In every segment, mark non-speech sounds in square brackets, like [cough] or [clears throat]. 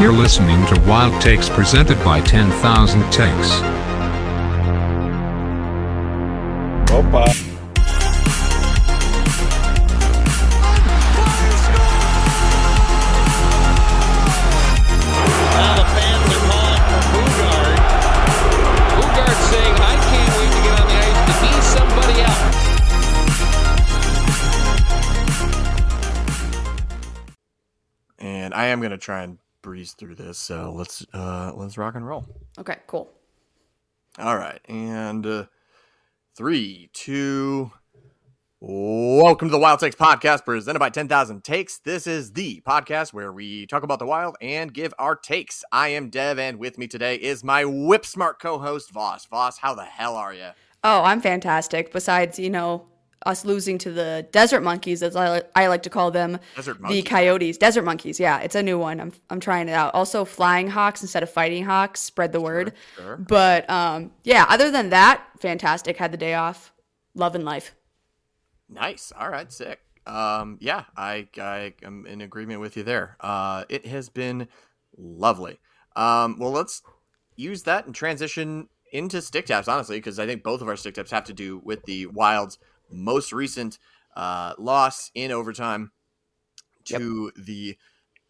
You're listening to Wild Takes presented by 10,000 Takes. Opa. The fans are calling for Boogaard. Boogaard saying, I can't wait to get on the ice to be somebody else. and I am gonna try and breeze through this. So let's uh let's rock and roll. Okay, cool. All right, and uh, three, two. Welcome to the Wild Takes podcast presented by 10,000 Takes. This is the podcast where we talk about the wild and give our takes. I am Dev, and with me today is my whip smart co host, Voss. Voss, how the hell are you? Oh, I'm fantastic. Besides, you know, us losing to the desert monkeys, as I, I like to call them, Desert the coyotes. Desert monkeys, yeah, it's a new one. I'm I'm trying it out. Also, flying hawks instead of fighting hawks. Spread the word. sure. But um, yeah. Other than that, fantastic. Had the day off. Loving life. Nice. All right, sick. Um, yeah, I I am in agreement with you there. Uh, it has been lovely. Um, well, let's use that and transition into stick taps, honestly, because I think both of our stick taps have to do with the Wild's most recent uh, loss in overtime to the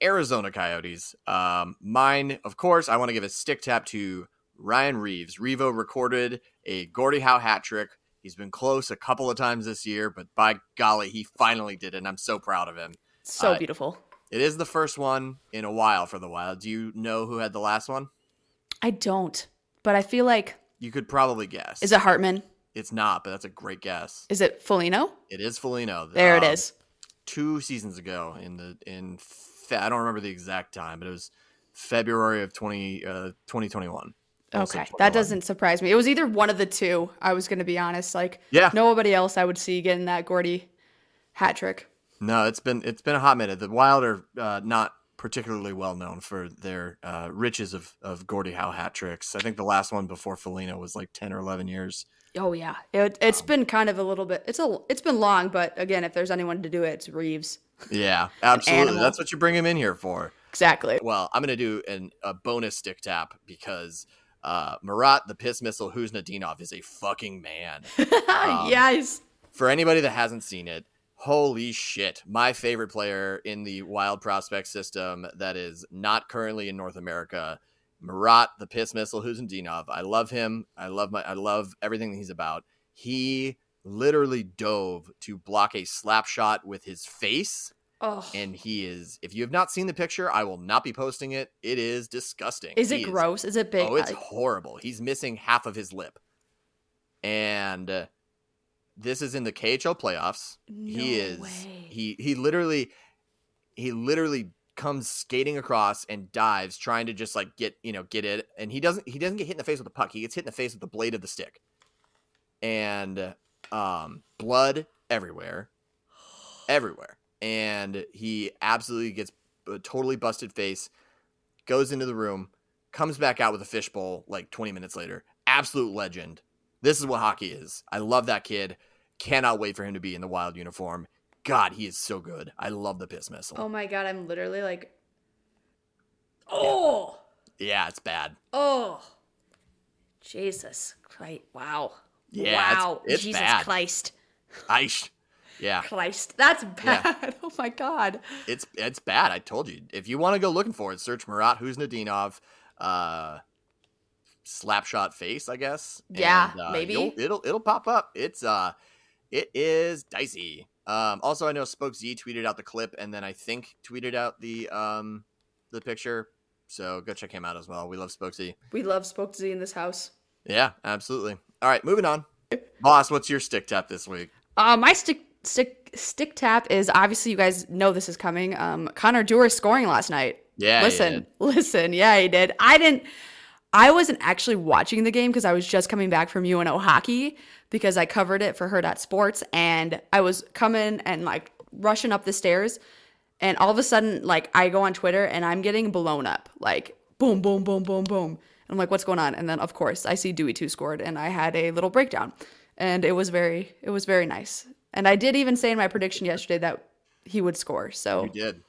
Arizona Coyotes. Um, mine, of course, I want to give a stick tap to Ryan Reaves. Reavo recorded a Gordie Howe hat trick. He's been close a couple of times this year, but by golly, he finally did it, and I'm so proud of him. So Uh, beautiful. It is the first one in a while for the Wild. Do you know who had the last one? I don't, but I feel like You could probably guess. is it Hartman? It's not, but that's a great guess. Is it Foligno? It is Foligno. There it Um, is. Two seasons ago, in the in Fe- I don't remember the exact time, but it was February of 20, uh, 2021. Okay, that doesn't surprise me. It was either one of the two. I was gonna be honest. Like, Yeah. nobody else I would see getting that Gordie hat trick. No, it's been it's been a hot minute. The Wild are uh, not particularly well known for their uh, riches of of Gordie Howe hat tricks. I think the last one before Foligno was like ten or eleven years. Oh yeah, it, it's been kind of a little bit. It's a it's been long, but again, if there's anyone to do it, it's Reaves. Yeah, [laughs] absolutely. That's what you bring him in here for. Exactly. Well, I'm gonna do an, a bonus stick tap because uh, Marat the piss missile who's Khusnutdinov is a fucking man. [laughs] Um, yes. For anybody that hasn't seen it, holy shit. My favorite player in the wild prospect system that is not currently in North America, Marat, the piss missile, Khusnutdinov. I love him. I love my I love everything he's about. He literally dove to block a slap shot with his face. Oh, And he is, if you have not seen the picture, I will not be posting it. It is disgusting. is He it gross? Is it big? Oh, it's horrible. He's missing half of his lip. And uh, this is in the KHL playoffs. he is way. he he literally he literally comes skating across and dives trying to just like get, you know, get it and he doesn't he doesn't get hit in the face with the puck. He gets hit in the face with the blade of the stick. And um blood everywhere. Everywhere. And he absolutely gets a totally busted face, goes into the room, comes back out with a fishbowl like 20 minutes later. Absolute legend. This is what hockey is. I love that kid. Cannot wait for him to be in the wild uniform. God, he is so good. I love the piss missile. oh my god, I'm literally like, oh, Yeah, it's bad. oh, Jesus Christ! Wow. Yeah, it's- wow. it's Jesus bad. Christ. I yeah, Christ. That's Yeah. bad. [laughs] Oh my god. it's it's bad. I told you. If you want to go looking for it, search Marat Khusnutdinov, uh, slapshot face. I guess. Yeah, uh, maybe. it'll it'll pop up. It's uh, it is dicey. Um, also, I know Spoke Z tweeted out the clip, and then I think tweeted out the um, the picture. So go check him out as well. We love Spoke Z. We love Spoke Z in this house. Yeah, absolutely. All right, moving on. [laughs] Voss, what's your stick tap this week? Uh, my stick stick stick tap is obviously you guys know this is coming. Um, Connor Dewar scoring last night. Yeah, he listen, did. listen. Yeah, he did. I didn't. I wasn't actually watching the game because I was just coming back from UNO hockey because I covered it for Hurrdat sports and I was coming and like rushing up the stairs and all of a sudden like I go on Twitter and I'm getting blown up like boom boom boom boom boom. And I'm like what's going on? And then of course I see Dewey 2 scored and I had a little breakdown and it was very it was very nice. And I did even say in my prediction yesterday that he would score so You did.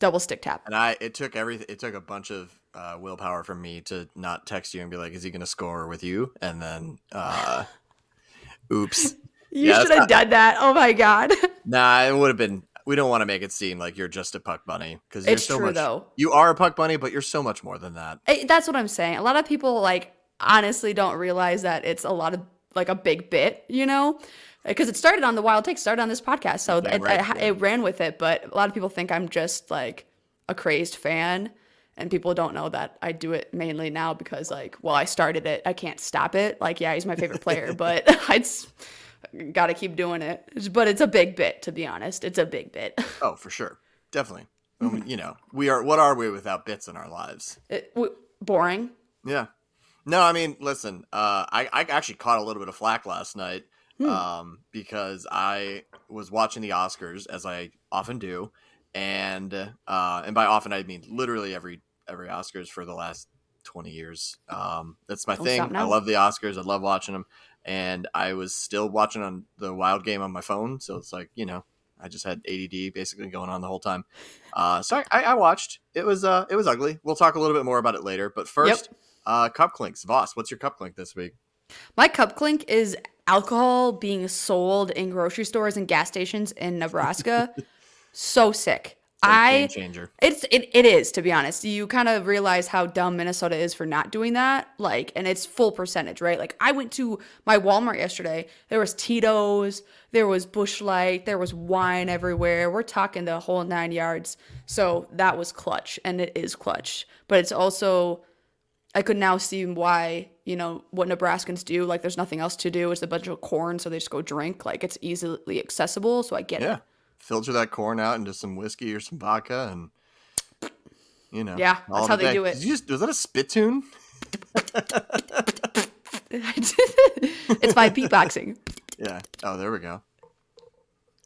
Double stick tap. And I it took every it took a bunch of uh, willpower from me to not text you and be like, "Is he going to score with you?" And then, uh, [laughs] oops. You Yeah, should have done that. Oh my god. [laughs] Nah, it would have been. We don't want to make it seem like you're just a puck bunny because It's so true, much. though. You are a puck bunny, but you're so much more than that. Eh, That's what I'm saying. A lot of people like honestly don't realize that it's a lot of like a big bit, you know, because it started on the Wild Take, started on this podcast, so it, right, it, it ran with it. But a lot of people think I'm just like a crazed fan, and people don't know that I do it mainly now because like, well, I started it, I can't stop it. Like, yeah, he's my favorite player, [laughs] but [laughs] I got to keep doing it. But it's a big bit, to be honest. It's a big bit. [laughs] Oh, for sure, definitely. I Mm-hmm. mean, you know, we are. What are we without bits in our lives? It, w- boring. Yeah. No, I mean, listen, uh, I, I actually caught a little bit of flack last night um, because I was watching the Oscars as I often do, and uh, and by often I mean literally every every Oscars for the last twenty years. Um, that's my Don't thing. I love the Oscars. I love watching them, and I was still watching on the Wild game on my phone, so it's like you know. I just had ADD basically going on the whole time. Uh, so I, I watched. It was uh, it was ugly. We'll talk a little bit more about it later. But first, uh, cup clinks. Voss, what's your cup clink this week? My cup clink is alcohol being sold in grocery stores and gas stations in Nebraska. [laughs] so sick. I game changer. it's it, it is to be honest. You kind of realize how dumb Minnesota is for not doing that. Like, and it's full percentage, right? Like, I went to my Walmart yesterday. There was Tito's, there was Busch Light, there was wine everywhere. We're talking the whole nine yards. So that was clutch, and it is clutch. But it's also I could now see why, you know, what Nebraskans do. Like, there's nothing else to do. It's a bunch of corn, so they just go drink. Like, it's easily accessible, so I get Yeah, it. filter that corn out into some whiskey or some vodka, and you know, Yeah, that's how a they day. do it. Just, was that a spit tune? [laughs] [laughs] it's my beatboxing. Yeah. Oh, there we go.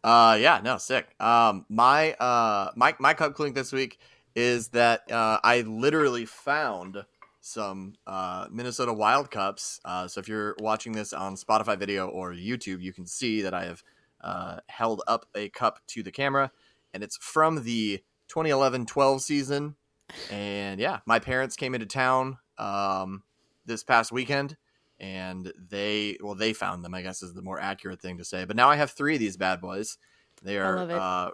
Uh, yeah, no, sick. Um, my uh, my my cup clink this week is that uh, I literally found some uh, Minnesota Wild cups. Uh, so if you're watching this on Spotify video or YouTube, you can see that I have uh, held up a cup to the camera, and it's from the 2011-12 season. And yeah, my parents came into town um, this past weekend, and they well they found them. I guess is the more accurate thing to say. But now I have three of these bad boys. They are uh,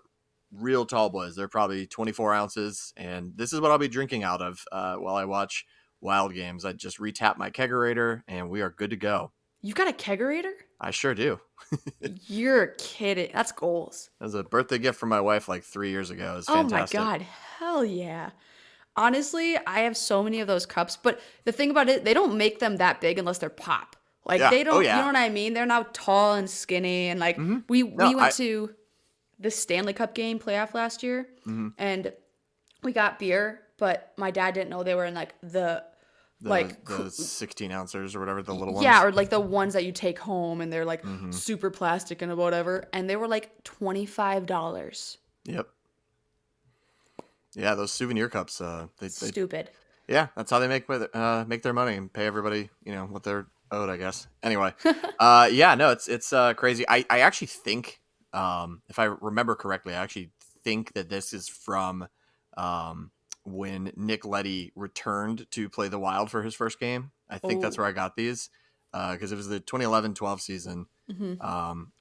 real tall boys. They're probably 24 ounces, and this is what I'll be drinking out of uh, while I watch Wild games. I just retap my kegerator, and we are good to go. You've got a kegerator? I sure do. [laughs] You're kidding. That's goals. That was a birthday gift from my wife like three years ago. It's Oh fantastic. my god. Hell yeah. Honestly, I have so many of those cups, but the thing about it, they don't make them that big unless they're pop. Like Yeah. they Oh, don't yeah. you know what I mean? They're now tall and skinny and like Mhm. we No, we went I- to the Stanley Cup game playoff last year Mhm. and we got beer, but my dad didn't know they were in like the The, like, the 16 ounces or whatever the little ones. Yeah, or like the ones that you take home and they're like Mhm. super plastic and whatever. And they were like $25. Yep. Yeah, those souvenir cups. Uh, they, they Stupid. Yeah, that's how they make with- uh make their money and pay everybody, you know, what they're owed, I guess. Anyway, [laughs] uh, yeah, no, it's it's uh crazy. I I actually think, um, if I remember correctly, I actually think that this is from, um, when Nick Leddy returned to play the Wild for his first game. I think that's Oh. where I got these, because it was the 2011-12 season. hmm Um,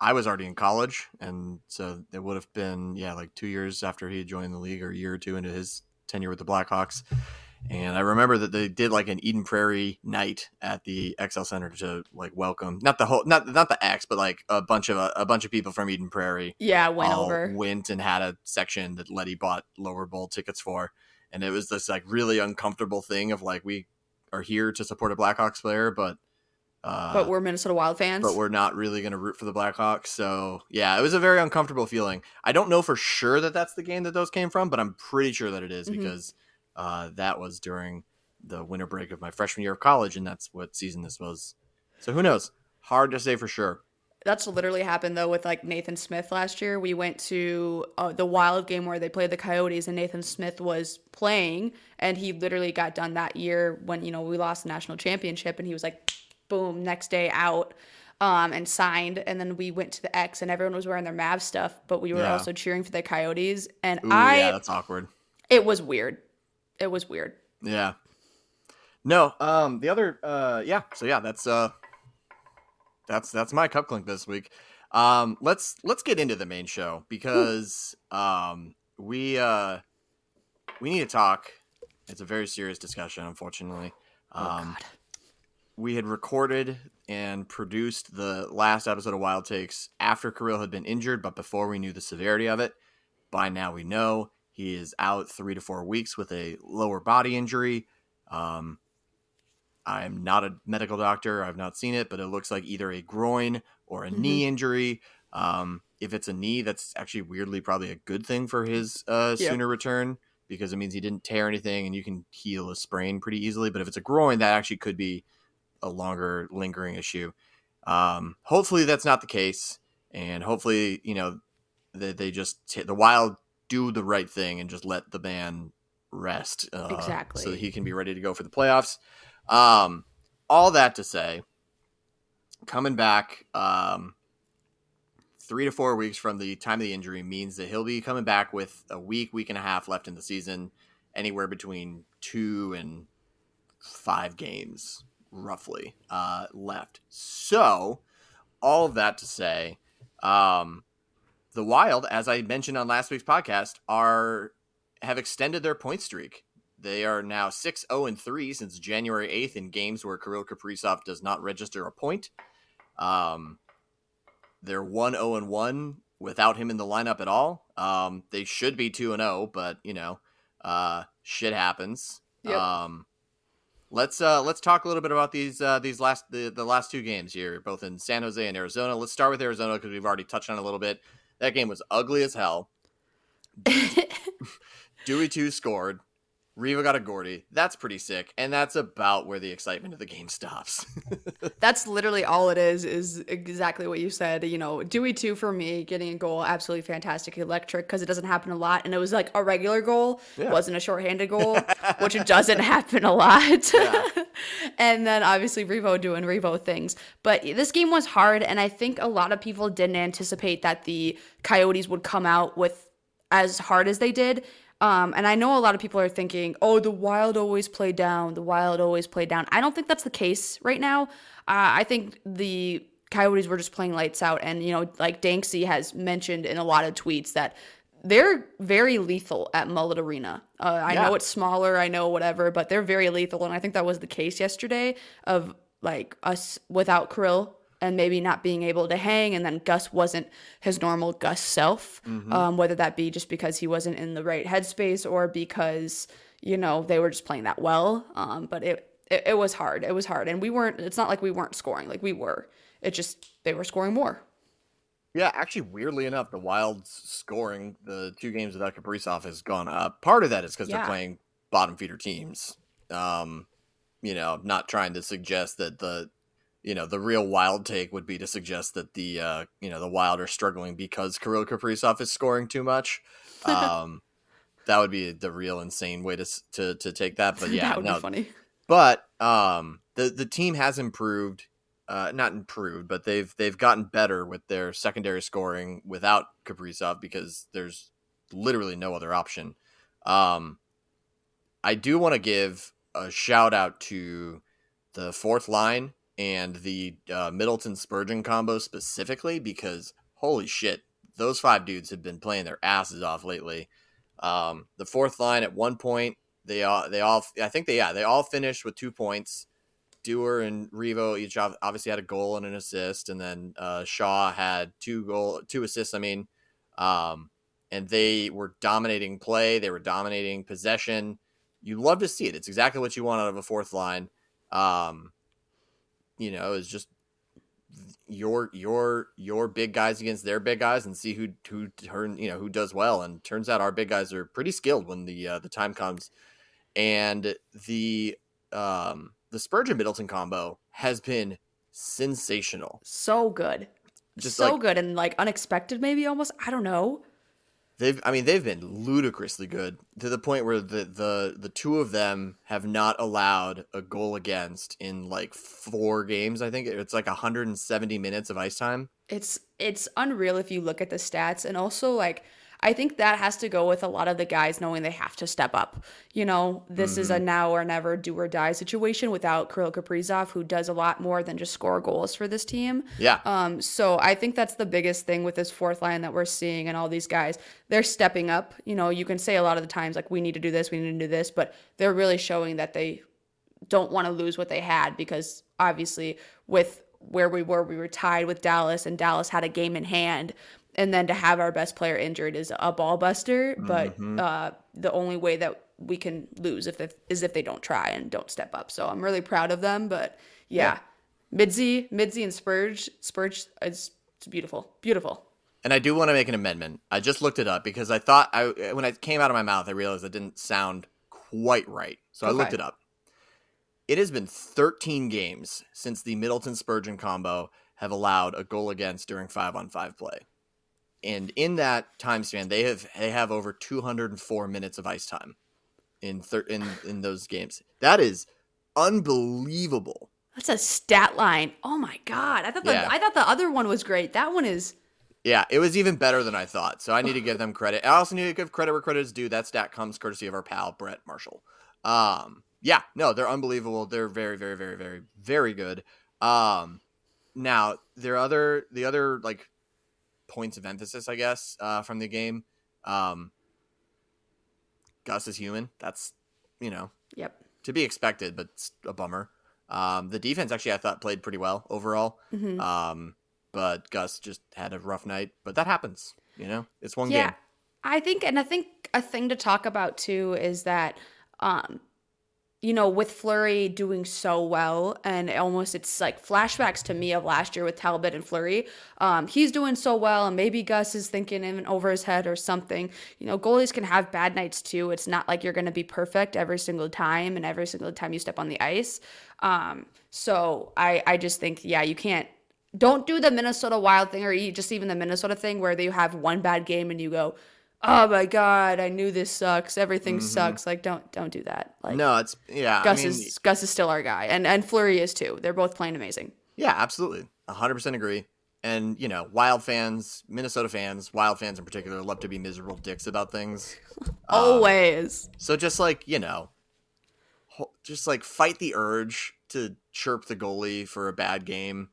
I was already in college, and so it would have been yeah, like two years after he had joined the league, or a year or two into his tenure with the Blackhawks. And I remember that they did like an Eden Prairie night at the Xcel Center to like welcome not the whole not not the X, but like a bunch of a, bunch of people from Eden Prairie Yeah, went over. went and had a section that Leddy bought lower bowl tickets for, and it was this like really uncomfortable thing of like we are here to support a Blackhawks player, but uh, but we're Minnesota Wild fans. but we're not really going to root for the Blackhawks. So yeah, it was a very uncomfortable feeling. I don't know for sure that that's the game that those came from, but I'm pretty sure that it is Mhm. because uh, that was during the winter break of my freshman year of college, and that's what season this was. So who knows? Hard to say for sure. That's literally happened though with like Nathan Smith last year. We went to uh, the Wild game where they played the Coyotes, and Nathan Smith was playing, and he literally got done that year when you know we lost the national championship, and he was like, boom, next day out. um, and signed. And then we went to the X, and everyone was wearing their Mav stuff, but we were Yeah. also cheering for the Coyotes. And Ooh, I, yeah, that's awkward. it was weird. It was weird. Yeah. No, um the other uh yeah, so yeah, that's uh that's that's my cup clink this week. Um let's let's get into the main show because um we uh we need to talk. It's a very serious discussion unfortunately. Oh, Um God. we had recorded and produced the last episode of Wild Takes after Kirill had been injured, but before we knew the severity of it. By now, we know he is out three to four weeks with a lower body injury. Um, I'm not a medical doctor. I've not seen it, but it looks like either a groin or a knee injury. Um, if it's a knee, that's actually weirdly probably a good thing for his uh, Yeah. sooner return because it means he didn't tear anything and you can heal a sprain pretty easily. But if it's a groin, that actually could be a longer lingering issue. Um, hopefully that's not the case, and hopefully you know that they just t- the Wild do the right thing and just let the man rest uh, so Exactly. that he can be ready to go for the playoffs. Um, all that to say, coming back um, three to four weeks from the time of the injury means that he'll be coming back with a week, week and a half left in the season, anywhere between two and five games roughly uh, left. So, all of that to say, um, the Wild, as I mentioned on last week's podcast, are have extended their point streak. They are now 6 0 and 3 since January 8th in games where Kirill Kaprizov does not register a point. Um, they're 1 0 and 1 without him in the lineup at all. Um, they should be 2 and 0, but you know, uh, shit happens. Yep. Um, let's uh, let's talk a little bit about these uh, these last the, the last two games here, both in San Jose and Arizona. Let's start with Arizona because we've already touched on it a little bit. That game was ugly as hell. [laughs] Dewey two scored. Reavo got a Gordie. That's pretty sick, and that's about where the excitement of the game stops. [laughs] That's literally all it is, is exactly what you said. You know, Dewey 2 for me, getting a goal, absolutely fantastic, electric, because it doesn't happen a lot. And it was like a regular goal, Yeah. wasn't a shorthanded goal, [laughs] which it doesn't happen a lot. [laughs] and then obviously Reavo doing Reavo things. But this game was hard, and I think a lot of people didn't anticipate that the Coyotes would come out with as hard as they did. Um, and I know a lot of people are thinking, oh, the Wild always play down. The Wild always play down. I don't think that's the case right now. Uh, I think the Coyotes were just playing lights out. And, you know, like Danksy has mentioned in a lot of tweets that they're very lethal at Mullet Arena. Uh, I Yeah. know it's smaller, I know whatever, but they're very lethal. And I think that was the case yesterday of like us without Krill and maybe not being able to hang. And then Gus wasn't his normal Gus self, um, whether that be just because he wasn't in the right headspace or because, you know, they were just playing that well. Um, but it, it, it was hard. It was hard. And we weren't, it's not like we weren't scoring, like we were. It just, they were scoring more. Yeah, actually, weirdly enough, the Wild's scoring the two games without Kaprizov has gone up. Part of that is because Yeah. they're playing bottom feeder teams. Um, you know, not trying to suggest that the, you know, the real Wild take would be to suggest that the, uh, you know, the Wild are struggling because Kirill Kaprizov is scoring too much. [laughs] Um, that would be the real insane way to to to take that. But [laughs] yeah, that would no, be funny. but um the the team has improved uh not improved but they've they've gotten better with their secondary scoring without Kaprizov because there's literally no other option um I do want to give a shout out to the fourth line and the uh, Middleton Spurgeon combo specifically because holy shit those five dudes have been playing their asses off lately um the fourth line at one point they all they all I think they yeah they all finished with two points. Dewar and Reavo each obviously had a goal and an assist, and then uh, Shaw had two goal two assists. I mean, um, and they were dominating play. They were dominating possession. You love to see it. It's exactly what you want out of a fourth line. Um, you know, is just your your your big guys against their big guys and see who who turn you know who does well. And turns out our big guys are pretty skilled when the uh, the time comes and the um the Spurgeon Middleton combo has been sensational. So good. Just so like- good and like unexpected maybe almost. I don't know. They've, I mean, they've been ludicrously good to the point where the the the two of them have not allowed a goal against in like four games. I think it's like 170 minutes of ice time. It's it's unreal if you look at the stats and also like I think that has to go with a lot of the guys knowing they have to step up. You know, this mm-hmm. is a now or never do or die situation without Kirill Kaprizov, who does a lot more than just score goals for this team. Yeah. Um. So I think that's the biggest thing with this fourth line that we're seeing, and all these guys, they're stepping up. You know, you can say a lot of the times like we need to do this, we need to do this, but they're really showing that they don't want to lose what they had because obviously with where we were, we were tied with Dallas, and Dallas had a game in hand and then to have our best player injured is a ball buster. But mm-hmm. uh, the only way that we can lose if, if is if they don't try and don't step up. So I'm really proud of them. But yeah, yeah. Midzi, Midzi, and Spurge, Spurge is it's beautiful, beautiful. And I do want to make an amendment. I just looked it up because I thought I when it came out of my mouth, I realized it didn't sound quite right. So okay. I looked it up. It has been 13 games since the Middleton Spurgeon combo have allowed a goal against during five on five play and in that time span, they have they have over 204 minutes of ice time in thir- in [sighs] in those games. That is unbelievable. That's a stat line. Oh my god! I thought the yeah. I thought the other one was great. That one is. Yeah, it was even better than I thought. So I need to give [laughs] them credit. I also need to give credit where credit is due. That stat comes courtesy of our pal Brett Marshall. Um, yeah, no, they're unbelievable. They're very, very, very, very, very good. Um, now their other the other like points of emphasis, I guess, uh, from the game. Um, Gus is human. That's you know, yep, to be expected, but it's a bummer. Um, the defense actually I thought played pretty well overall. Mm-hmm. Um, but Gus just had a rough night. But that happens. You know, it's one game. yeah, game. I think, and I think a thing to talk about too is that um, you know, with Fleury doing so well, and almost it's like flashbacks to me of last year with Talbot and Fleury. Um, he's doing so well, and maybe Gus is thinking him over his head or something. You know, goalies can have bad nights too. It's not like you're going to be perfect every single time and every single time you step on the ice. Um, so I, I just think, yeah, you can't. Don't do the Minnesota Wild thing or just even the Minnesota thing where you have one bad game and you go, oh my god, I knew this sucks. Everything mm-hmm. sucks. Like don't don't do that. Like No, it's yeah. Gus I mean, is Gus is still our guy. And and Fleury is too. They're both playing amazing. Yeah, absolutely. hundred percent agree. And you know, Wild fans, Minnesota fans, Wild fans in particular, love to be miserable dicks about things. [laughs] Always. Um, so just like you know, just like fight the urge to chirp the goalie for a bad game.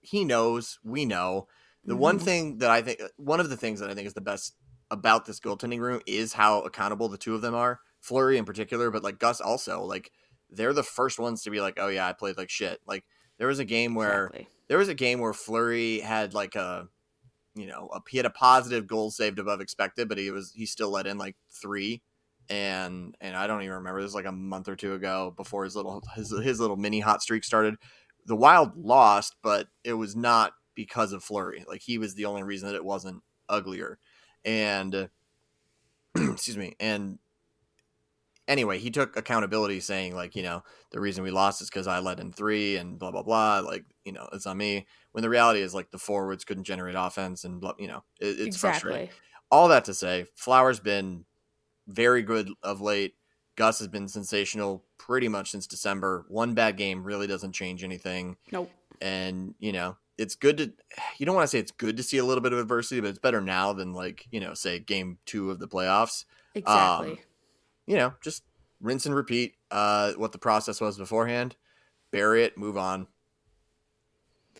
He knows. We know. The mm-hmm. one thing that I think, one of the things that I think is the best about this goaltending room is how accountable the two of them are. Fleury in particular, but like Gus also. Like they're the first ones to be like, "Oh yeah, I played like shit." Like there was a game where exactly. there was a game where Fleury had like a you know, a, he had a positive goal saved above expected, but he was he still let in like 3 and and I don't even remember this was like a month or two ago before his little his his little mini hot streak started. The Wild lost, but it was not because of Fleury. Like he was the only reason that it wasn't uglier and [clears throat] excuse me and anyway he took accountability saying like you know the reason we lost is because i led in three and blah blah blah like you know it's on me. When the reality is like the forwards couldn't generate offense and blah, you know it, it's exactly. frustrating all that to say flower's been very good of late. Gus has been sensational pretty much since december. One bad game really doesn't change anything. Nope. And you know it's good to you don't want to say it's good to see a little bit of adversity, but it's better now than like you know say game two of the playoffs. Exactly. Um, you know, just rinse and repeat uh, what the process was beforehand. Bury it, move on.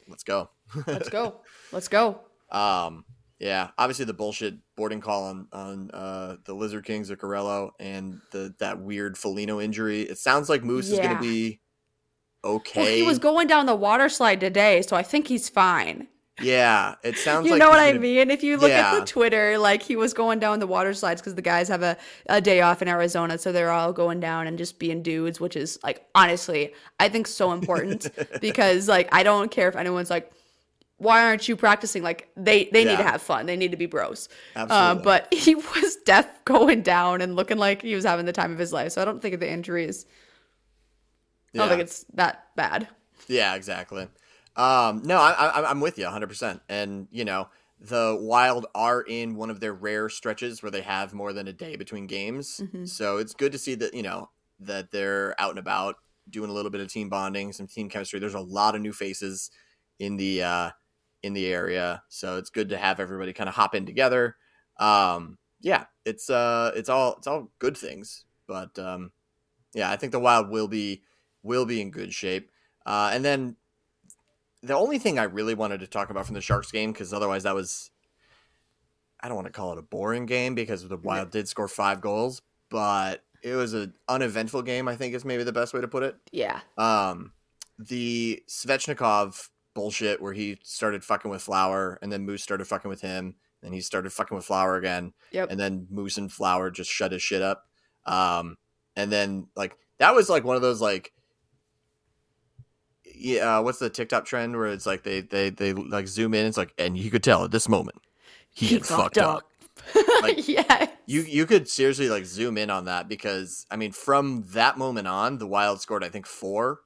Let's go. Let's [laughs] go. Let's go. Um, yeah, obviously the bullshit boarding call on on uh, the Lizard Kings of Zuccarello and the that weird Foligno injury. It sounds like Moose yeah. is going to be okay. Well, he was going down the water slide today, so I think he's fine. Yeah, it [laughs] sounds like you like know what I mean. If you look yeah. at the Twitter, like he was going down the water slides because the guys have a, a day off in Arizona, so they're all going down and just being dudes, which is like honestly, I think so important [laughs] because like I don't care if anyone's like, why aren't you practicing? Like they they yeah. need to have fun. They need to be bros. Uh, Absolutely. Uh, but [laughs] he was deaf going down and looking like he was having the time of his life. So I don't think the injury is yeah. I don't think it's that bad. Yeah, exactly. Um, no, I, I, I'm with you 100. percent And you know, the Wild are in one of their rare stretches where they have more than a day between games. Mhm. So it's good to see that, you know, that they're out and about doing a little bit of team bonding, some team chemistry. There's a lot of new faces in the uh in the area. So it's good to have everybody kind of hop in together. Um yeah, it's uh it's all it's all good things. But um yeah, I think the Wild will be will be in good shape. Uh and then the only thing I really wanted to talk about from the Sharks game, because otherwise that was, I don't want to call it a boring game because the Wild did score five goals, but it was an uneventful game. I think is maybe the best way to put it. Yeah. Um, the Svechnikov bullshit where he started fucking with Flower, and then Moose started fucking with him, and he started fucking with Flower again, Yep. and then Moose and Flower just shut his shit up. Um, and then like that was like one of those like yeah, uh, what's the TikTok trend where it's like they they they like zoom in, it's like and you could tell at this moment he, had fucked up. [laughs] Like, [laughs] yeah. You you could seriously like zoom in on that because I mean from that moment on the Wild scored I think four.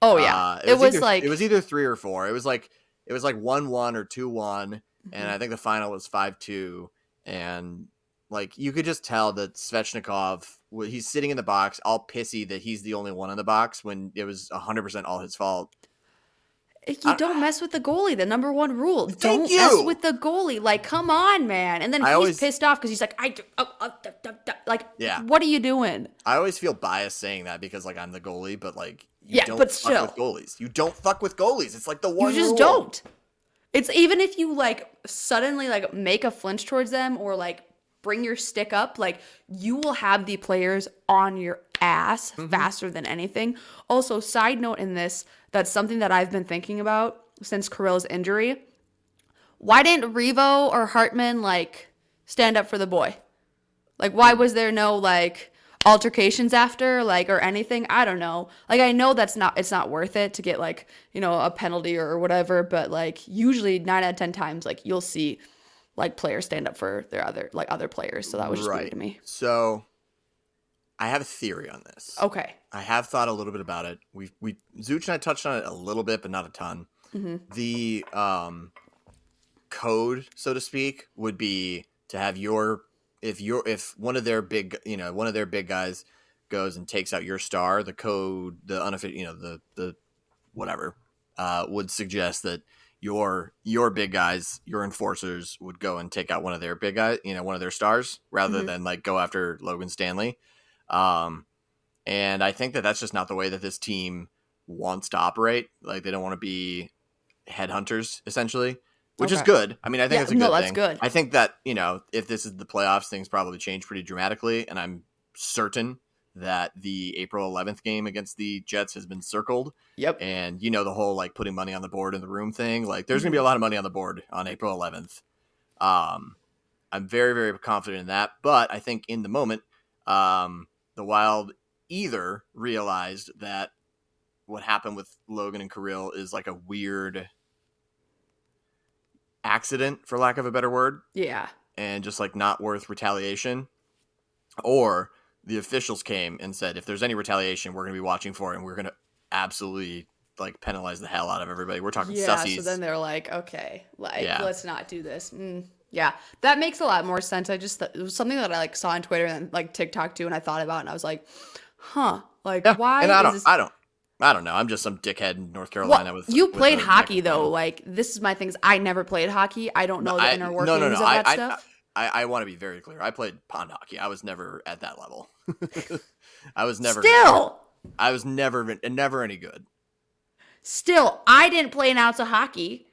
Oh yeah. Uh, it was, either, like it was either three or four. It was like it was like one one or two one, and Mhm. I think the final was five two, and like you could just tell that Svechnikov he's sitting in the box all pissy that he's the only one in the box when it was hundred percent all his fault. you I- don't mess with the goalie. The number one rule. Don't you. mess with the goalie. Like, come on, man. And then I he's always- pissed off because he's like, I do, oh, oh, da, da, da. like, Yeah. what are you doing? I always feel biased saying that because like I'm the goalie, but like you Yeah, don't but fuck still. with goalies. You don't fuck with goalies. It's like the one you just rule. don't. It's even if you like suddenly like make a flinch towards them or like bring your stick up, like you will have the players on your ass Mm-hmm. faster than anything. Also, side note in this, that's something that I've been thinking about since Kirill's injury. Why didn't Reavo or Hartman like stand up for the boy? Like why was there no like altercations after like or anything? I don't know. Like I know that's not it's not worth it to get like, you know, a penalty or whatever, but like usually 9 out of 10 times like you'll see like players stand up for their other like other players. So that was just right. weird to me. So I have a theory on this. Okay. I have thought a little bit about it. We we Zuch and I touched on it a little bit, but not a ton. Mhm. The um code, so to speak, would be to have your if your if one of their big you know one of their big guys goes and takes out your star, the code, the unofficial, you know the the whatever uh, would suggest that your your big guys, your enforcers would go and take out one of their big guys, you know, one of their stars, rather Mhm. than like go after Logan Stanley. Um, and I think that that's just not the way that this team wants to operate. Like they don't want to be headhunters, essentially, which is good. I mean, I think Yeah, it's a good no, that's thing. good. I think that you know, if this is the playoffs, things probably change pretty dramatically, and I'm certain that the April 11th game against the Jets has been circled Yep. and you know the whole like putting money on the board in the room thing like there's gonna Mm-hmm. be a lot of money on the board on april 11th um i'm very very confident in that but i think in the moment um the wild either realized that what happened with logan and kirill is like a weird accident for lack of a better word Yeah. and just like not worth retaliation or the officials came and said if there's any retaliation we're going to be watching for it and we're going to absolutely like penalize the hell out of everybody we're talking Yeah, sussies so then they're like, okay, like Yeah. let's not do this. Mm, yeah, that makes a lot more sense. I just it was something that I like saw on Twitter and like TikTok too, and I thought about, it and I was like, huh, like Yeah, why and i is don't this? i don't i don't know i'm just some dickhead in north carolina well, with you with played hockey though. Like this is my things. I never played hockey. I don't know the I- inner no, workings no, no, of I- that I- stuff. I, I want to be very clear. I played pond hockey. I was never at that level. [laughs] I was never. Still, I was never, never any good. still, I didn't play an ounce of hockey.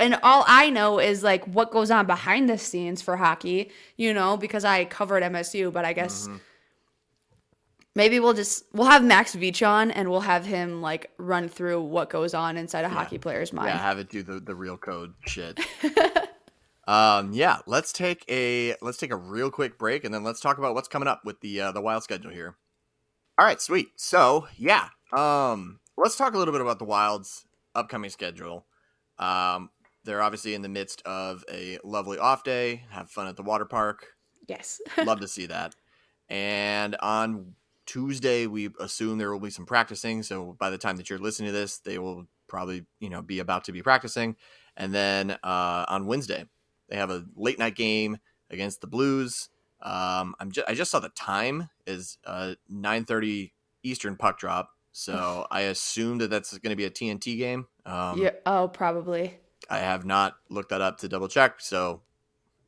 And all I know is like what goes on behind the scenes for hockey, you know, because I covered MSU, but I guess Mm-hmm. maybe we'll just we'll have Max Veach on and we'll have him like run through what goes on inside a hockey player's mind. Yeah, have it do the, the real code shit. [laughs] um, yeah, let's take a let's take a real quick break and then let's talk about what's coming up with the uh, the wild schedule here. All right, sweet. So yeah, um, let's talk a little bit about the Wild's upcoming schedule. Um, they're obviously in the midst of a lovely off day. Have fun at the water park. Yes. [laughs] Love to see that. And on Tuesday, we assume there will be some practicing. So by the time that you're listening to this, they will probably, you know, be about to be practicing. And then uh, on Wednesday, they have a late night game against the Blues. Um, I'm ju- I just saw the time is uh, 9:30 Eastern puck drop, so I assume that that's going to be a TNT game. Um, yeah. Oh, probably. I have not looked that up to double check, so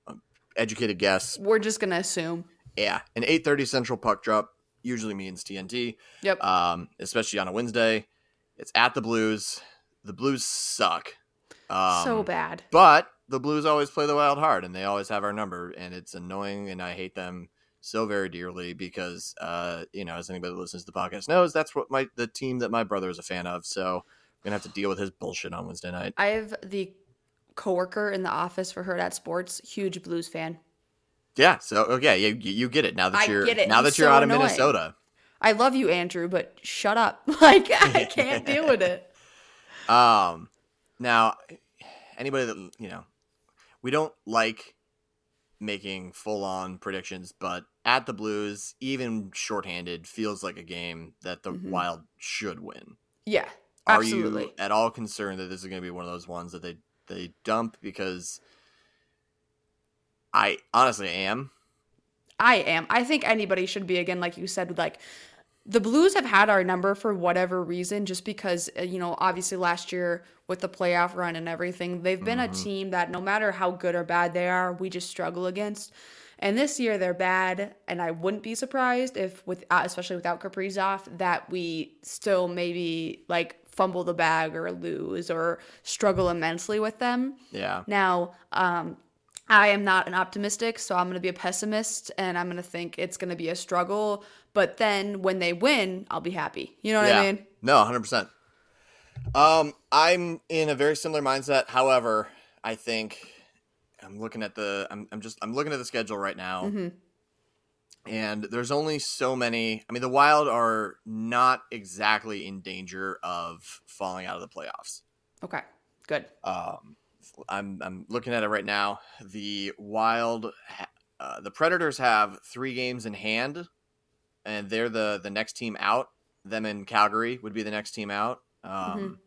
um, educated guess. We're just gonna assume. Yeah, an 8:30 Central puck drop usually means TNT, Yep. um, especially on a Wednesday. It's at the Blues. The Blues suck. Um, so bad. But the Blues always play the Wild hard, and they always have our number, and it's annoying, and I hate them so very dearly because, uh, you know, as anybody that listens to the podcast knows, that's what my the team that my brother is a fan of. So I'm gonna have to deal with his bullshit on Wednesday night. I have the coworker in the office for Hurrdat Sports, huge Blues fan. Yeah. So okay, you you get it now that you're now He's that you're so out of annoying. Minnesota. I love you, Andrew, but shut up. [laughs] Like I can't deal with it. [laughs] Um, now anybody that you know, we don't like making full on predictions, but at the Blues, even shorthanded, feels like a game that the Mhm. Wild should win. Yeah, Are you at all concerned that this is going to be one of those ones that they they dump? Because I honestly am. I am. I think anybody should be again, like you said, like the Blues have had our number for whatever reason, just because uh, you know, obviously last year with the playoff run and everything, they've been a team that no matter how good or bad they are, we just struggle against. And this year they're bad, and I wouldn't be surprised if, with uh, especially without Kaprizov, that we still maybe like fumble the bag or lose or struggle immensely with them. Yeah. Now, um, I am not an optimistic, so I'm going to be a pessimist and I'm going to think it's going to be a struggle. But then when they win, I'll be happy. You know what I mean? No, hundred percent. Um, I'm in a very similar mindset. However, I think I'm looking at the I'm I'm just I'm looking at the schedule right now, Mhm. and there's only so many. I mean, the Wild are not exactly in danger of falling out of the playoffs. Okay, good. Um, I'm I'm looking at it right now. The Wild, ha- uh, the Predators have three games in hand, and they're the the next team out. Them in Calgary would be the next team out. Um,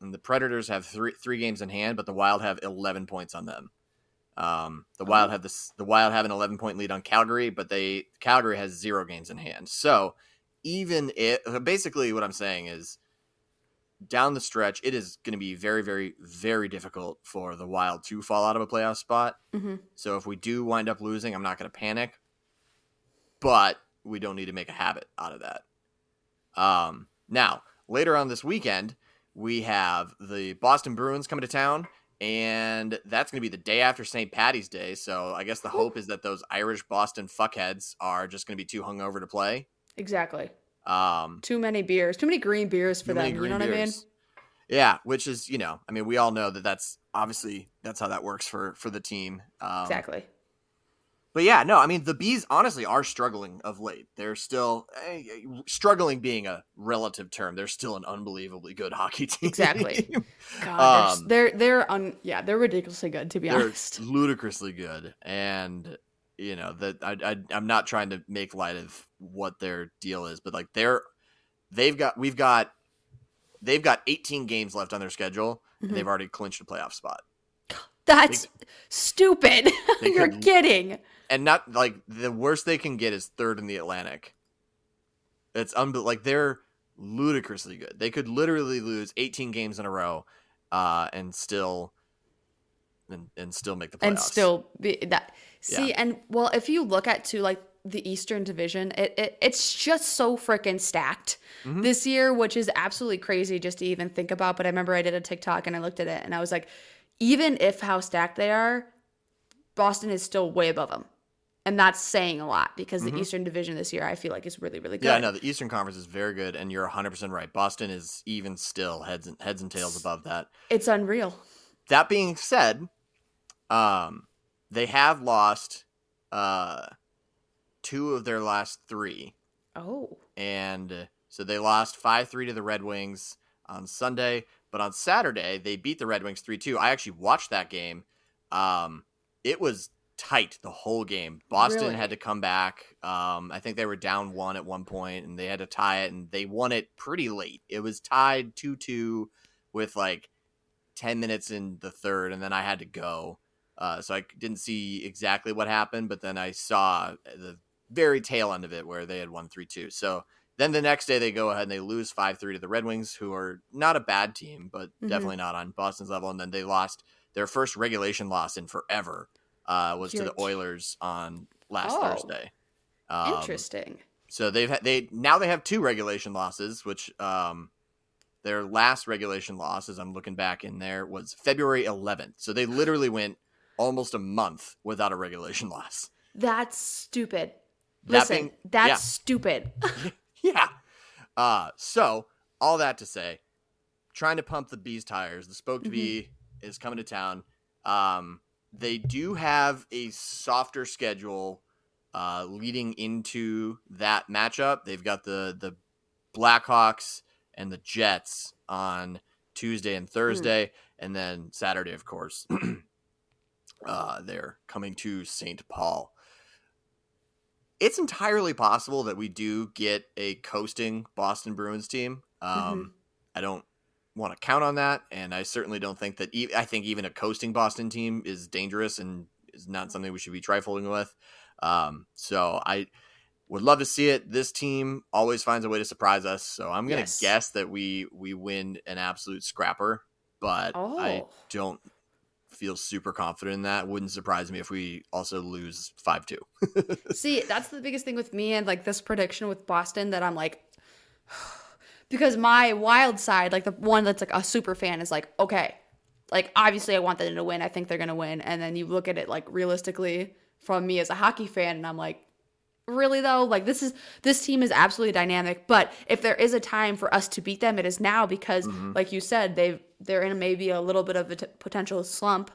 And the Predators have three three games in hand, but the Wild have eleven points on them. Um, the Wild have this. The Wild have an eleven point lead on Calgary, but they Calgary has zero games in hand. So even it basically what I'm saying is down the stretch, it is going to be very, very, very difficult for the Wild to fall out of a playoff spot. hmm So if we do wind up losing, I'm not going to panic, but we don't need to make a habit out of that. Um, now, later on this weekend, we have the Boston Bruins coming to town, and that's going to be the day after St. Patty's Day. So I guess the hope is that those Irish Boston fuckheads are just going to be too hungover to play. Exactly. Um, Too many beers, too many green beers for them. You know what I mean? Yeah, which is you know, I mean, we all know that that's obviously that's how that works for for the team. Um, Exactly. But yeah, no, I mean the bees honestly are struggling of late. They're still eh, struggling, being a relative term. They're still an unbelievably good hockey [laughs] team. Exactly. God, Um, they're they're, un, yeah, they're ridiculously good to be they're honest. [laughs] ludicrously good, and you know that I, I I'm not trying to make light of what their deal is, but like they're they've got we've got they've got 18 games left on their schedule, Mhm. and they've already clinched a playoff spot. That's stupid. [laughs] they You're could- kidding. And not like the worst they can get is third in the Atlantic. It's unbe- like they're ludicrously good. They could literally lose 18 games in a row, uh, and still, and, and still make the playoffs. and still be that see Yeah. and well if you look at to like the eastern division it, it it's just so freaking stacked Mhm. this year which is absolutely crazy just to even think about but i remember i did a tiktok and i looked at it and i was like even if how stacked they are boston is still way above them and that's saying a lot because Mhm. the eastern division this year i feel like is really really good Yeah, no, the Eastern Conference is very good, and you're 100 percent right. Boston is even still heads and heads and tails above that. it's unreal That being said, um, they have lost uh two of their last three. oh and so they lost 5-3 to the Red Wings on Sunday, but on Saturday they beat the Red Wings 3-2. I actually watched that game. Um it was tight the whole game. Boston Really? had to come back. Um I think they were down 1 at one point and they had to tie it and they won it pretty late. It was tied 2-2 with like 10 minutes in the third, and then I had to go. Uh, so I didn't see exactly what happened, but then I saw the very tail end of it where they had won 3 2. So then the next day they go ahead and they lose 5 3 to the Red Wings, who are not a bad team, but Mhm. definitely not on Boston's level. And then they lost their first regulation loss in forever, uh, was to the Oilers on last Oh. Thursday. Um, Interesting. so they've had they now they have two regulation losses, which um their last regulation loss, as I'm looking back in there, was February 11th. So they literally went almost a month without a regulation [laughs] loss. That's stupid. That Listen, being- that's yeah. stupid. [laughs] Yeah. Uh so all that to say, trying to pump the bees tires. The spoke to be is coming to town. Um they do have a softer schedule uh leading into that matchup. They've got the the Blackhawks and the Jets on Tuesday and Thursday and then Saturday of course. [clears throat] uh they're coming to St. Paul it's entirely possible that we do get a coasting Boston Bruins team. Um, Mhm. I don't want to count on that, and I certainly don't think that. E- I think even a coasting Boston team is dangerous and is not something we should be trifling with. Um, so I would love to see it. This team always finds a way to surprise us, so I'm gonna Yes. guess that we we win an absolute scrapper, but I Oh. don't feel super confident in that. Wouldn't surprise me if we also lose five two. [laughs] See, that's the biggest thing with me and like this prediction with Boston that I'm like, [sighs] because my wild side, like the one that's like a super fan, is like, okay, like obviously I want them to win. I think they're gonna win. And then you look at it like realistically from me as a hockey fan, and I'm like, really though, like this is this team is absolutely dynamic. But if there is a time for us to beat them, it is now because, like you said, they've they're in maybe a little bit of a t- potential slump.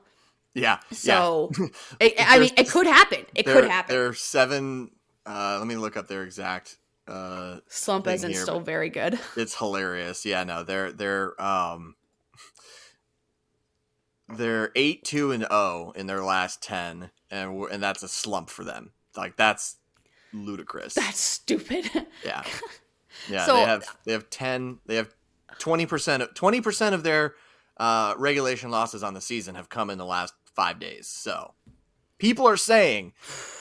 Yeah. So, [laughs] it, I mean, it could happen. It could happen. They're seven. Uh, let me look up their exact. Uh, Slump isn't here, still very good. [laughs] it's hilarious. Yeah, no, they're they're um, they're eight two and zero in their last ten, and we're, and that's a slump for them. Like that's ludicrous. That's stupid. [laughs] yeah, [laughs] yeah. So- they have they have ten. They have twenty percent. of Twenty percent of their uh, regulation losses on the season have come in the last five days. So people are saying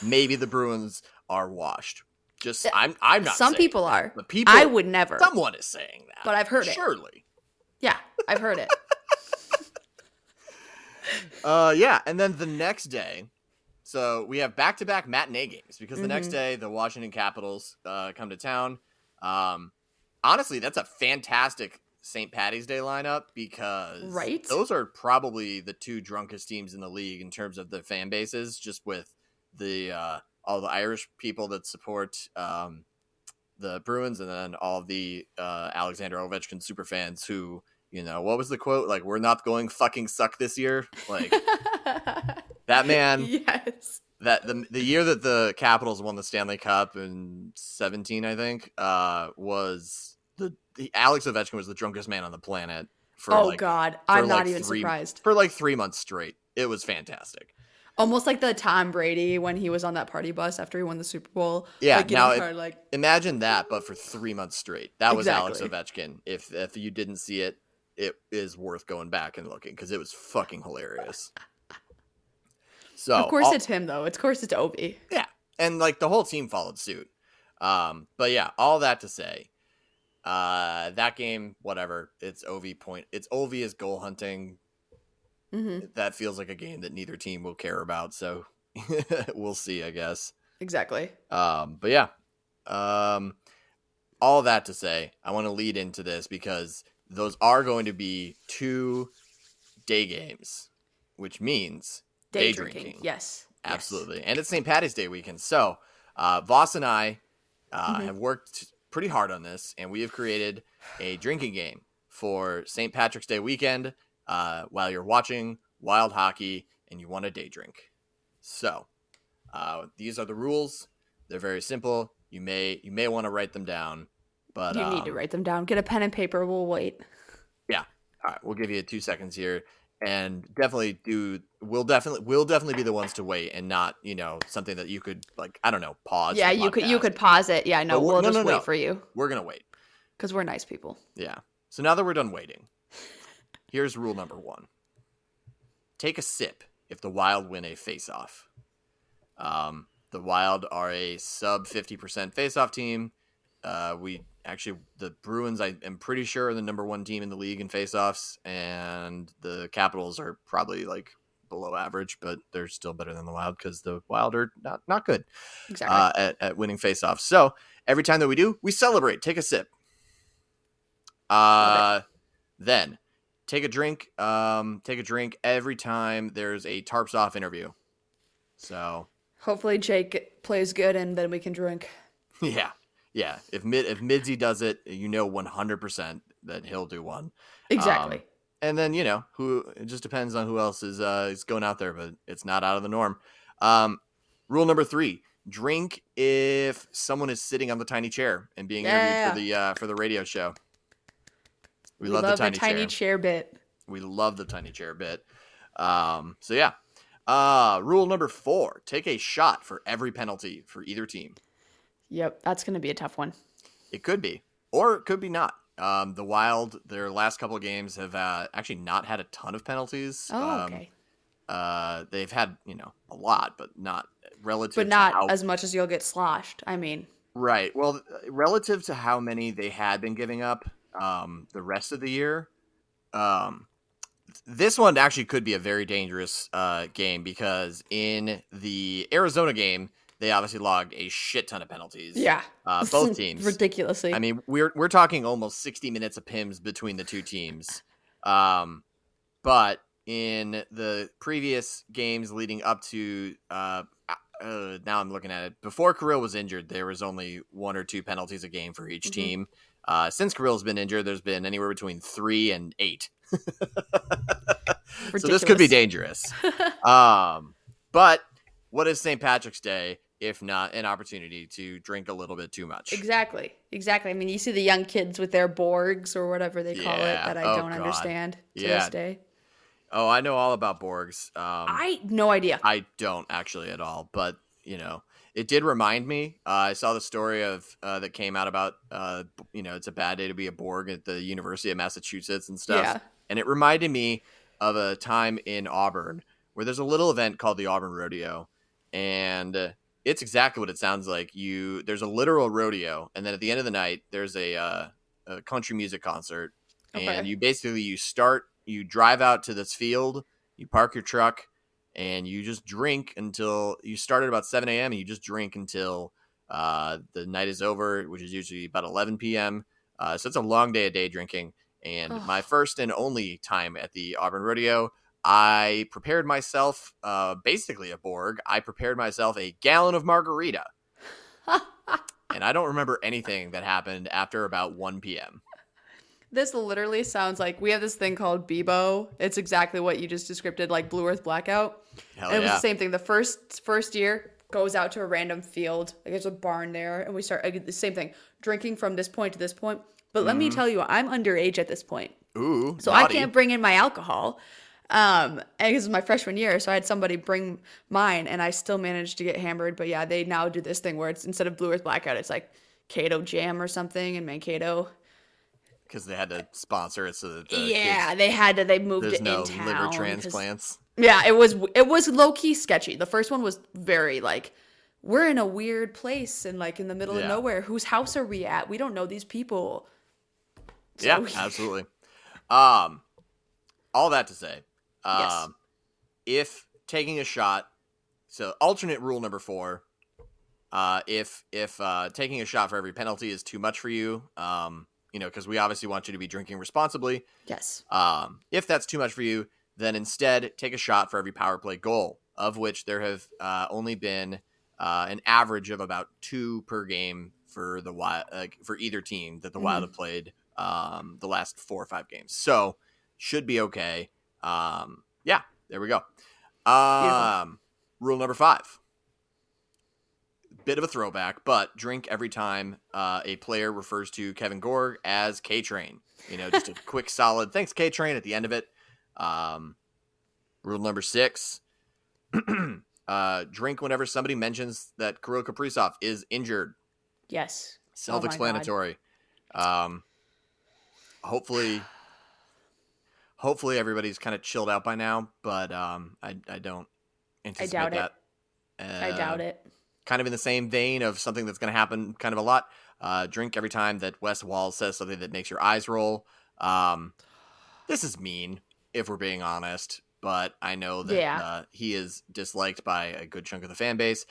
maybe the Bruins are washed. Just I'm I'm not. Some saying people that, are. but people. I would never. Someone is saying that, But I've heard it. Surely. Yeah, I've heard it. [laughs] Uh, yeah, and then the next day, so we have back-to-back matinee games because the next Mhm. day the Washington Capitals uh, come to town. Um, honestly, that's a fantastic St. Patty's Day lineup because Right? those are probably the two drunkest teams in the league in terms of the fan bases, just with the uh, all the Irish people that support um, the Bruins, and then all the uh, Alexander Ovechkin super fans who. You know what was the quote? Like, we're not going fucking suck this year. Like, [laughs] that man yes. that the the year that the Capitals won the Stanley Cup in 17 I think uh was the, the Alex Ovechkin was the drunkest man on the planet for Oh like God, I'm not like even three- surprised. for like 3 months straight it was fantastic Almost like the Tom Brady when he was on that party bus after he won the Super Bowl. Yeah, like, now started, like imagine that but for 3 months straight that was Alex Exactly. Ovechkin if if you didn't see it it is worth going back and looking cuz it was fucking hilarious so of course all- it's him though. It's of course it's Ovi. Yeah, and like the whole team followed suit. Um, but yeah, all that to say, uh, that game, whatever. It's Ov point. It's Ov is goal hunting. Hmm That feels like a game that neither team will care about. So [laughs] we'll see, I guess. Exactly. Um, but yeah, um, all that to say, I want to lead into this because those are going to be two day games, which means Day, Day drinking. drinking. Yes. Yes. Absolutely. And it's St. Patty's Day weekend. So, uh, Voss and I uh, Mhm. have worked pretty hard on this, and we have created a drinking game for St. Patrick's Day weekend uh, while you're watching wild hockey and you want a day drink. So, uh, these are the rules. They're very simple. You may you may want to write them down, but You need to um, write them down. Get a pen and paper. We'll wait. Yeah. All right, we'll give you two seconds here, and definitely do. We'll definitely we'll definitely be the ones to wait, and not you know something that you could like I don't know pause. yeah, you could you could pause it. Yeah, no, we'll no, just no, wait no. for you We're gonna wait. because we're nice people. Yeah. So now that we're done waiting, here's rule number one: take a sip if the Wild win a face-off. Um, the Wild are a sub fifty percent face-off team. Uh, we actually the Bruins, I am pretty sure, are the number one team in the league in face-offs, and the Capitals are probably like below average, but they're still better than the Wild because the Wild are not not good Exactly. uh, at, at winning faceoffs. So every time that we do, we celebrate. Take a sip. Uh, then take a drink. Um, take a drink every time there's a tarps off interview. So Hopefully Jake plays good and then we can drink. [laughs] yeah, yeah. If mid if Midzy does it, you know one hundred percent that he'll do one. Exactly. and then you know who it just depends on who else is uh is going out there but it's not out of the norm um rule number three drink if someone is sitting on the tiny chair and being interviewed for the uh for the radio show we, we love, the tiny, chair. chair bit. we love the tiny chair bit um so yeah uh rule number four take a shot for every penalty for either team Yep, that's gonna be a tough one. It could be, or it could be not. Um, the Wild, their last couple of games have uh, actually not had a ton of penalties. Oh, Um, okay. Uh, they've had you know a lot, but not relative. But to not how, as much as you'll get sloshed. I mean, right. Well, relative to how many they had been giving up um, the rest of the year, um, this one actually could be a very dangerous uh, game because in the Arizona game, they obviously logged a shit ton of penalties. yeah. uh, [laughs] both teams. Ridiculously. I mean, we're we're talking almost 60 minutes of pims between the two teams. Um, but in the previous games leading up to uh, uh, now I'm looking at it. Before Kirill was injured, there was only one or two penalties a game for each Mhm. team. Uh, since Kirill's been injured, there's been anywhere between three and eight. [laughs] so this could be dangerous. [laughs] um, but what is St. Patrick's Day if not an opportunity to drink a little bit too much? Exactly. Exactly. I mean, you see the young kids with their Borgs or whatever they call Yeah. it that I Oh, don't God. understand to Yeah. this day. Oh, I know all about Borgs. Um, I no idea. I don't actually at all, but you know, it did remind me. Uh, I saw the story of uh, that came out about uh, you know, it's a bad day to be a Borg at the University of Massachusetts and stuff. Yeah. And it reminded me of a time in Auburn where there's a little event called the Auburn Rodeo, and uh, it's exactly what it sounds like. You there's a literal rodeo, and then at the end of the night, there's a, uh, a country music concert, Okay. and you basically you start you drive out to this field, you park your truck, and you just drink until you start at about 7 a.m. and you just drink until uh, the night is over, which is usually about 11 p.m. Uh, so it's a long day of day drinking. And Ugh. my first and only time at the Auburn Rodeo, I prepared myself uh, basically a Borg. I prepared myself a gallon of margarita. [laughs] and I don't remember anything that happened after about 1 p.m. This literally sounds like we have this thing called Bebo. It's exactly what you just described, like Blue Earth Blackout. Hell and it was yeah. the same thing. The first first year goes out to a random field. Like there's a barn there, and we start like, the same thing, drinking from this point to this point. But let me tell you, I'm underage at this point, Ooh, so I can't bring in my alcohol. Um, and this is my freshman year, so I had somebody bring mine, and I still managed to get hammered. But yeah, they now do this thing where it's instead of Blue Earth Blackout, it's like Cato Jam or something in Mankato. Because they had to sponsor it so that the yeah, kids, they had to. They moved it no in town. liver transplants. Yeah, it was it was low key sketchy. The first one was very like we're in a weird place and like in the middle Yeah. of nowhere. Whose house are we at? We don't know these people. So- yeah, [laughs] absolutely. Um, all that to say, um, Yes. if taking a shot, so alternate rule number four, uh, if if uh, taking a shot for every penalty is too much for you, um, you know, because we obviously want you to be drinking responsibly. Yes. Um, if that's too much for you, then instead take a shot for every power play goal, of which there have uh, only been uh, an average of about two per game for the wild, uh, for either team that the Wild have played um, the last four or five games. So should be okay. Um, yeah, there we go. Um, rule number five. Bit of a throwback, but drink every time uh, a player refers to Kevin Gorg as K Train. You know, just a [laughs] quick solid thanks K Train at the end of it. Um, rule number six. [clears throat] uh, drink whenever somebody mentions that Kirill Kaprizov is injured. Yes. Self-explanatory. um, hopefully, hopefully everybody's kind of chilled out by now, but um, I I don't anticipate doubt it. that. I doubt Uh, it. Kind of in the same vein of something that's going to happen kind of a lot. Uh, drink every time that Wes Walz says something that makes your eyes roll. Um, this is mean, if we're being honest, but I know that Yeah. uh, he is disliked by a good chunk of the fan base.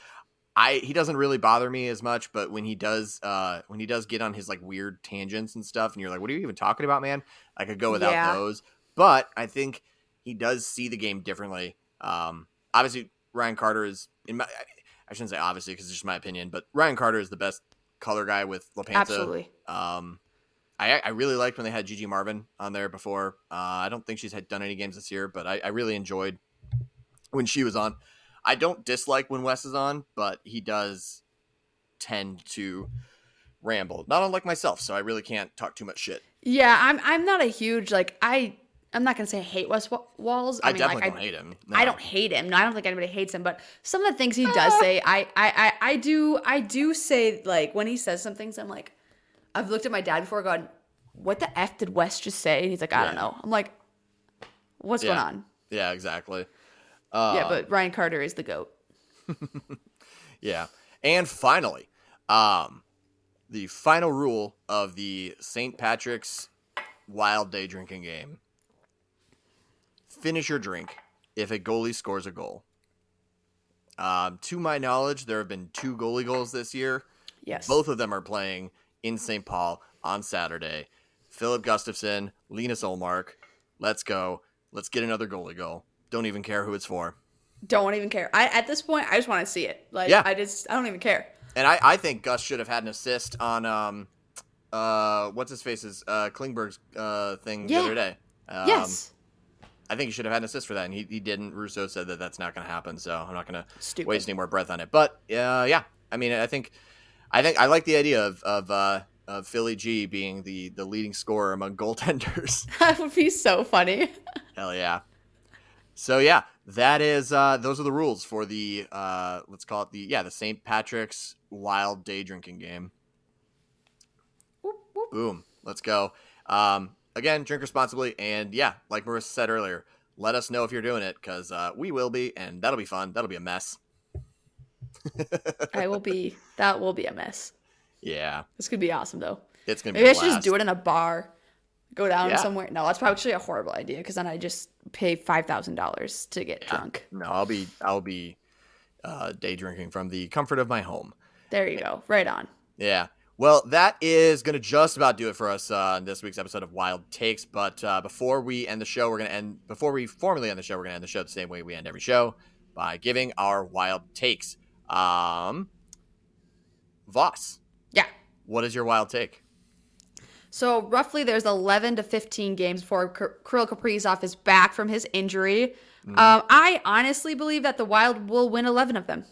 I he doesn't really bother me as much, but when he does, uh, when he does get on his like weird tangents and stuff, and you're like, "What are you even talking about, man?" I could go without Yeah. those, but I think he does see the game differently. Um, obviously, Ryan Carter is in my. I shouldn't say obviously because it's just my opinion, but Ryan Carter is the best color guy with LaPanta. Absolutely. Um, I I really liked when they had Gigi Marvin on there before. Uh, I don't think she's had done any games this year, but I, I really enjoyed when she was on. I don't dislike when Wes is on, but he does tend to ramble, not unlike myself. So I really can't talk too much shit. Yeah, I'm I'm not a huge like I I'm not gonna say I hate Wes Walz. I, mean, definitely like, don't hate him. I don't hate him. No, I don't think anybody hates him. But some of the things he [laughs] does say, I, I, I, I do, I do say like when he says some things, I'm like, I've looked at my dad before, gone, what the f did Wes just say? And he's like, I don't know. I'm like, what's Yeah. going on? Yeah, exactly. Uh, yeah, but Ryan Carter is the goat. [laughs] Yeah. And finally, um, the final rule of the St. Patrick's Wild Day drinking game finish your drink if a goalie scores a goal. Um, to my knowledge, there have been two goalie goals this year. Yes. Both of them are playing in St. Paul on Saturday. Filip Gustavsson, Linus Ullmark. Let's go. Let's get another goalie goal. Don't even care who it's for. Don't even care. I at this point, I just want to see it. Like, Yeah. I just, I don't even care. And I, I think Gus should have had an assist on um uh what's his face's uh Klingberg's uh thing Yeah. the other day. Um, yes. I think he should have had an assist for that, and he, he didn't. Russo said that that's not going to happen, so I'm not going to waste any more breath on it. But uh, yeah, I mean, I think I think I like the idea of of, uh, of Philly G being the the leading scorer among goaltenders. [laughs] that would be so funny. [laughs] Hell yeah. So yeah, that is uh those are the rules for the uh let's call it the yeah, the St. Patrick's Wild Day drinking game. Whoop, whoop. Boom. Let's go. Um again, drink responsibly and yeah, like Marissa said earlier, let us know if you're doing it cuz uh we will be and that'll be fun. That'll be a mess. I will be. [laughs] That will be a mess. Yeah. This could be awesome though. It's going to be Maybe I should just do it in a bar. Go down Yeah. somewhere. No, that's probably actually a horrible idea because then I just pay five thousand dollars to get drunk. No, I'll be I'll be uh day drinking from the comfort of my home. There you go. Right on. Yeah. Well, that is going to just about do it for us uh, in this week's episode of Wild Takes. But uh, before we end the show, we're going to end, before we formally end the show, we're going to end the show the same way we end every show by giving our Wild Takes. Um, Voss, Yeah. what is your Wild Take? So roughly, there's 11 to 15 games before Kirill Kaprizov is back from his injury. Um, I honestly believe that the Wild will win 11 of them.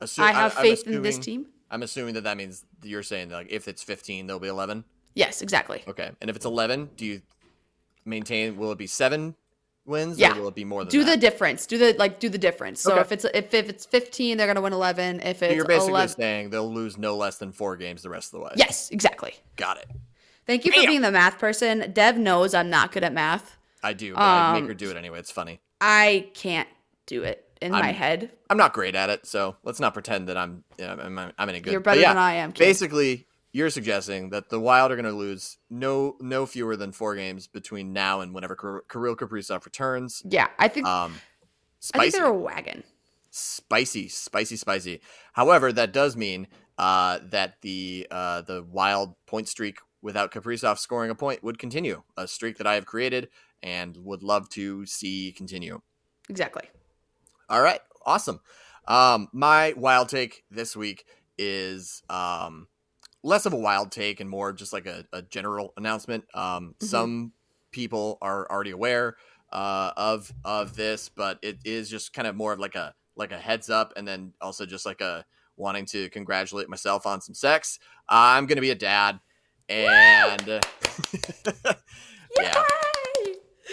Assu- I have I'm faith in this team. I'm assuming that that means you're saying that, like if it's 15, there'll be 11. Yes, exactly. Okay. And if it's 11, do you maintain, will it be seven wins? Yeah. Or will it be more than Do the difference. Do the like. Do the difference. So Okay. if it's if, if it's 15, they're gonna win 11. If So it's you're basically 11, saying they'll lose no less than four games the rest of the way. yes, exactly. Got it. Thank you for being the math person. Dev knows I'm not good at math. I do, but I make Um, her do it anyway. It's funny. I can't do it in my I'm- head. I'm not great at it, so let's not pretend that I'm you know, I'm, I'm any good. You're better yeah, than I am. Kid. Basically, you're suggesting that the Wild are going to lose no no fewer than four games between now and whenever Kir- Kirill Kaprizov returns. Yeah, I think Um, I think spicy, they're a wagon. spicy, spicy, spicy. However, that does mean uh, that the uh, the Wild point streak without Kaprizov scoring a point would continue, a streak that I have created and would love to see continue. Exactly. All right, awesome. Um, my wild take this week is um, less of a wild take and more just like a, a general announcement. Um, Mhm. Some people are already aware uh, of of this, but it is just kind of more of like a like a heads up, and then also just like a wanting to congratulate myself on some sex. I'm gonna be a dad, and [laughs] yeah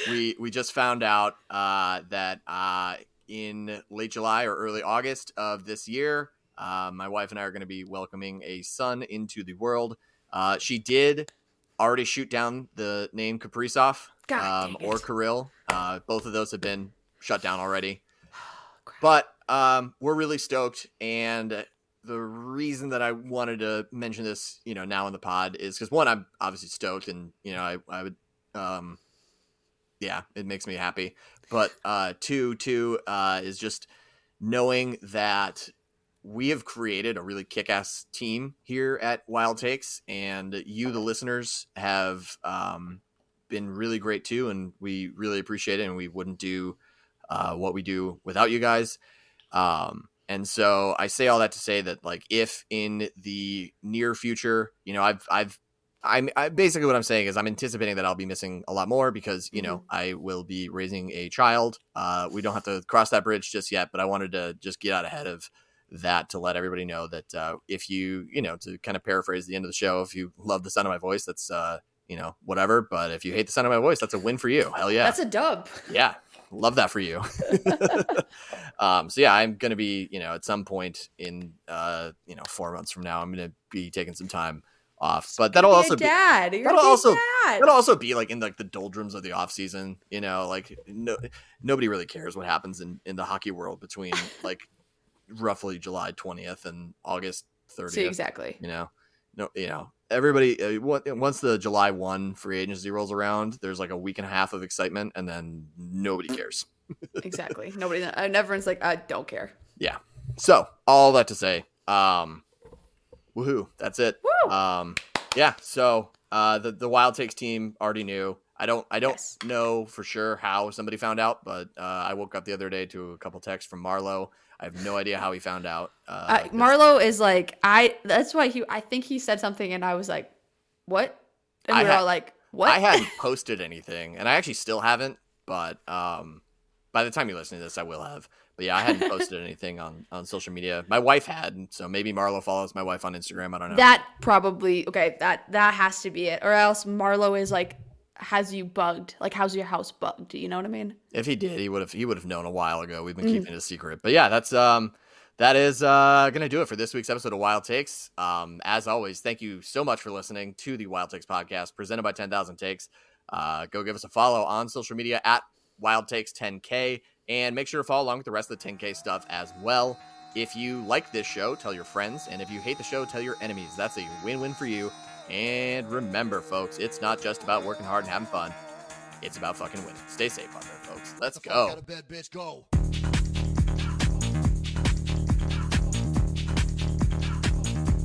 we we just found out uh, that uh, in late July or early August of this year, uh, my wife and I are going to be welcoming a son into the world. Uh, she did already shoot down the name Kaprizov. Um, or. Kirill. Uh, both of those have been shut down already. [sighs] Crap. But um, we're really stoked, and the reason that I wanted to mention this, you know, now in the pod is because one, I'm obviously stoked, and you know, I I would, um, yeah, it makes me happy. But uh, two, two uh, is just knowing that we have created a really kick-ass team here at Wild Takes, and you, the listeners, have um, been really great too, and we really appreciate it, and we wouldn't do uh, what we do without you guys. Um, and so I say all that to say that, like, if in the near future, you know, I've, I've, I'm I, basically what I'm saying is I'm anticipating that I'll be missing a lot more because you know I will be raising a child. Uh, we don't have to cross that bridge just yet, but I wanted to just get out ahead of that to let everybody know that uh, if you you know to kind of paraphrase the end of the show, if you love the sound of my voice, that's uh, you know whatever. But if you hate the sound of my voice, that's a win for you. Hell yeah, That's a dub. yeah love that for you [laughs] [laughs] um so yeah i'm gonna be you know at some point in uh you know four months from now i'm gonna be taking some time off but that'll Be also be dad. You're that'll also- dad. that'll also be like in like the doldrums of the off season you know like no nobody really cares what happens in in the hockey world between [laughs] like roughly july 20th and august 30th See, exactly. you know no you know everybody uh, once the july 1 free agency rolls around there's like a week and a half of excitement and then nobody cares [laughs] Exactly. Nobody. And everyone's like, I don't care. Yeah. So all that to say um woohoo that's it Woo! Um yeah so uh the, the wild takes team already knew i don't i don't Yes. know for sure how somebody found out but uh i woke up the other day to a couple texts from marlo i have no idea how he found out uh, Uh, Marlo is like, I. That's why he. I think he said something, and I was like, what? And I were had- all like, what? I hadn't [laughs] posted anything, and I actually still haven't. But um, by the time you listen to this, I will have. But yeah, I hadn't posted anything on on social media. My wife had, so maybe Marlo follows my wife on Instagram. I don't know. That probably okay. That that has to be it, or else Marlo is like, has you bugged? Like, how's your house bugged? You know what I mean? if he did, he would have he would have known a while ago. We've been Mm. keeping it a secret. But yeah, that's um that is uh gonna do it for this week's episode of Wild Takes. Um, as always, thank you so much for listening to the Wild Takes podcast presented by Ten Thousand Takes. Uh, go give us a follow on social media at Wild Takes 10K and make sure to follow along with the rest of the 10K stuff as well. If you like this show, tell your friends. And if you hate the show, tell your enemies. That's a win win for you. And remember, folks, it's not just about working hard and having fun, it's about fucking winning. Stay safe out there, folks. Let's go. Out of bed, bitch. Go.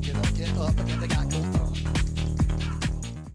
Get up, get up.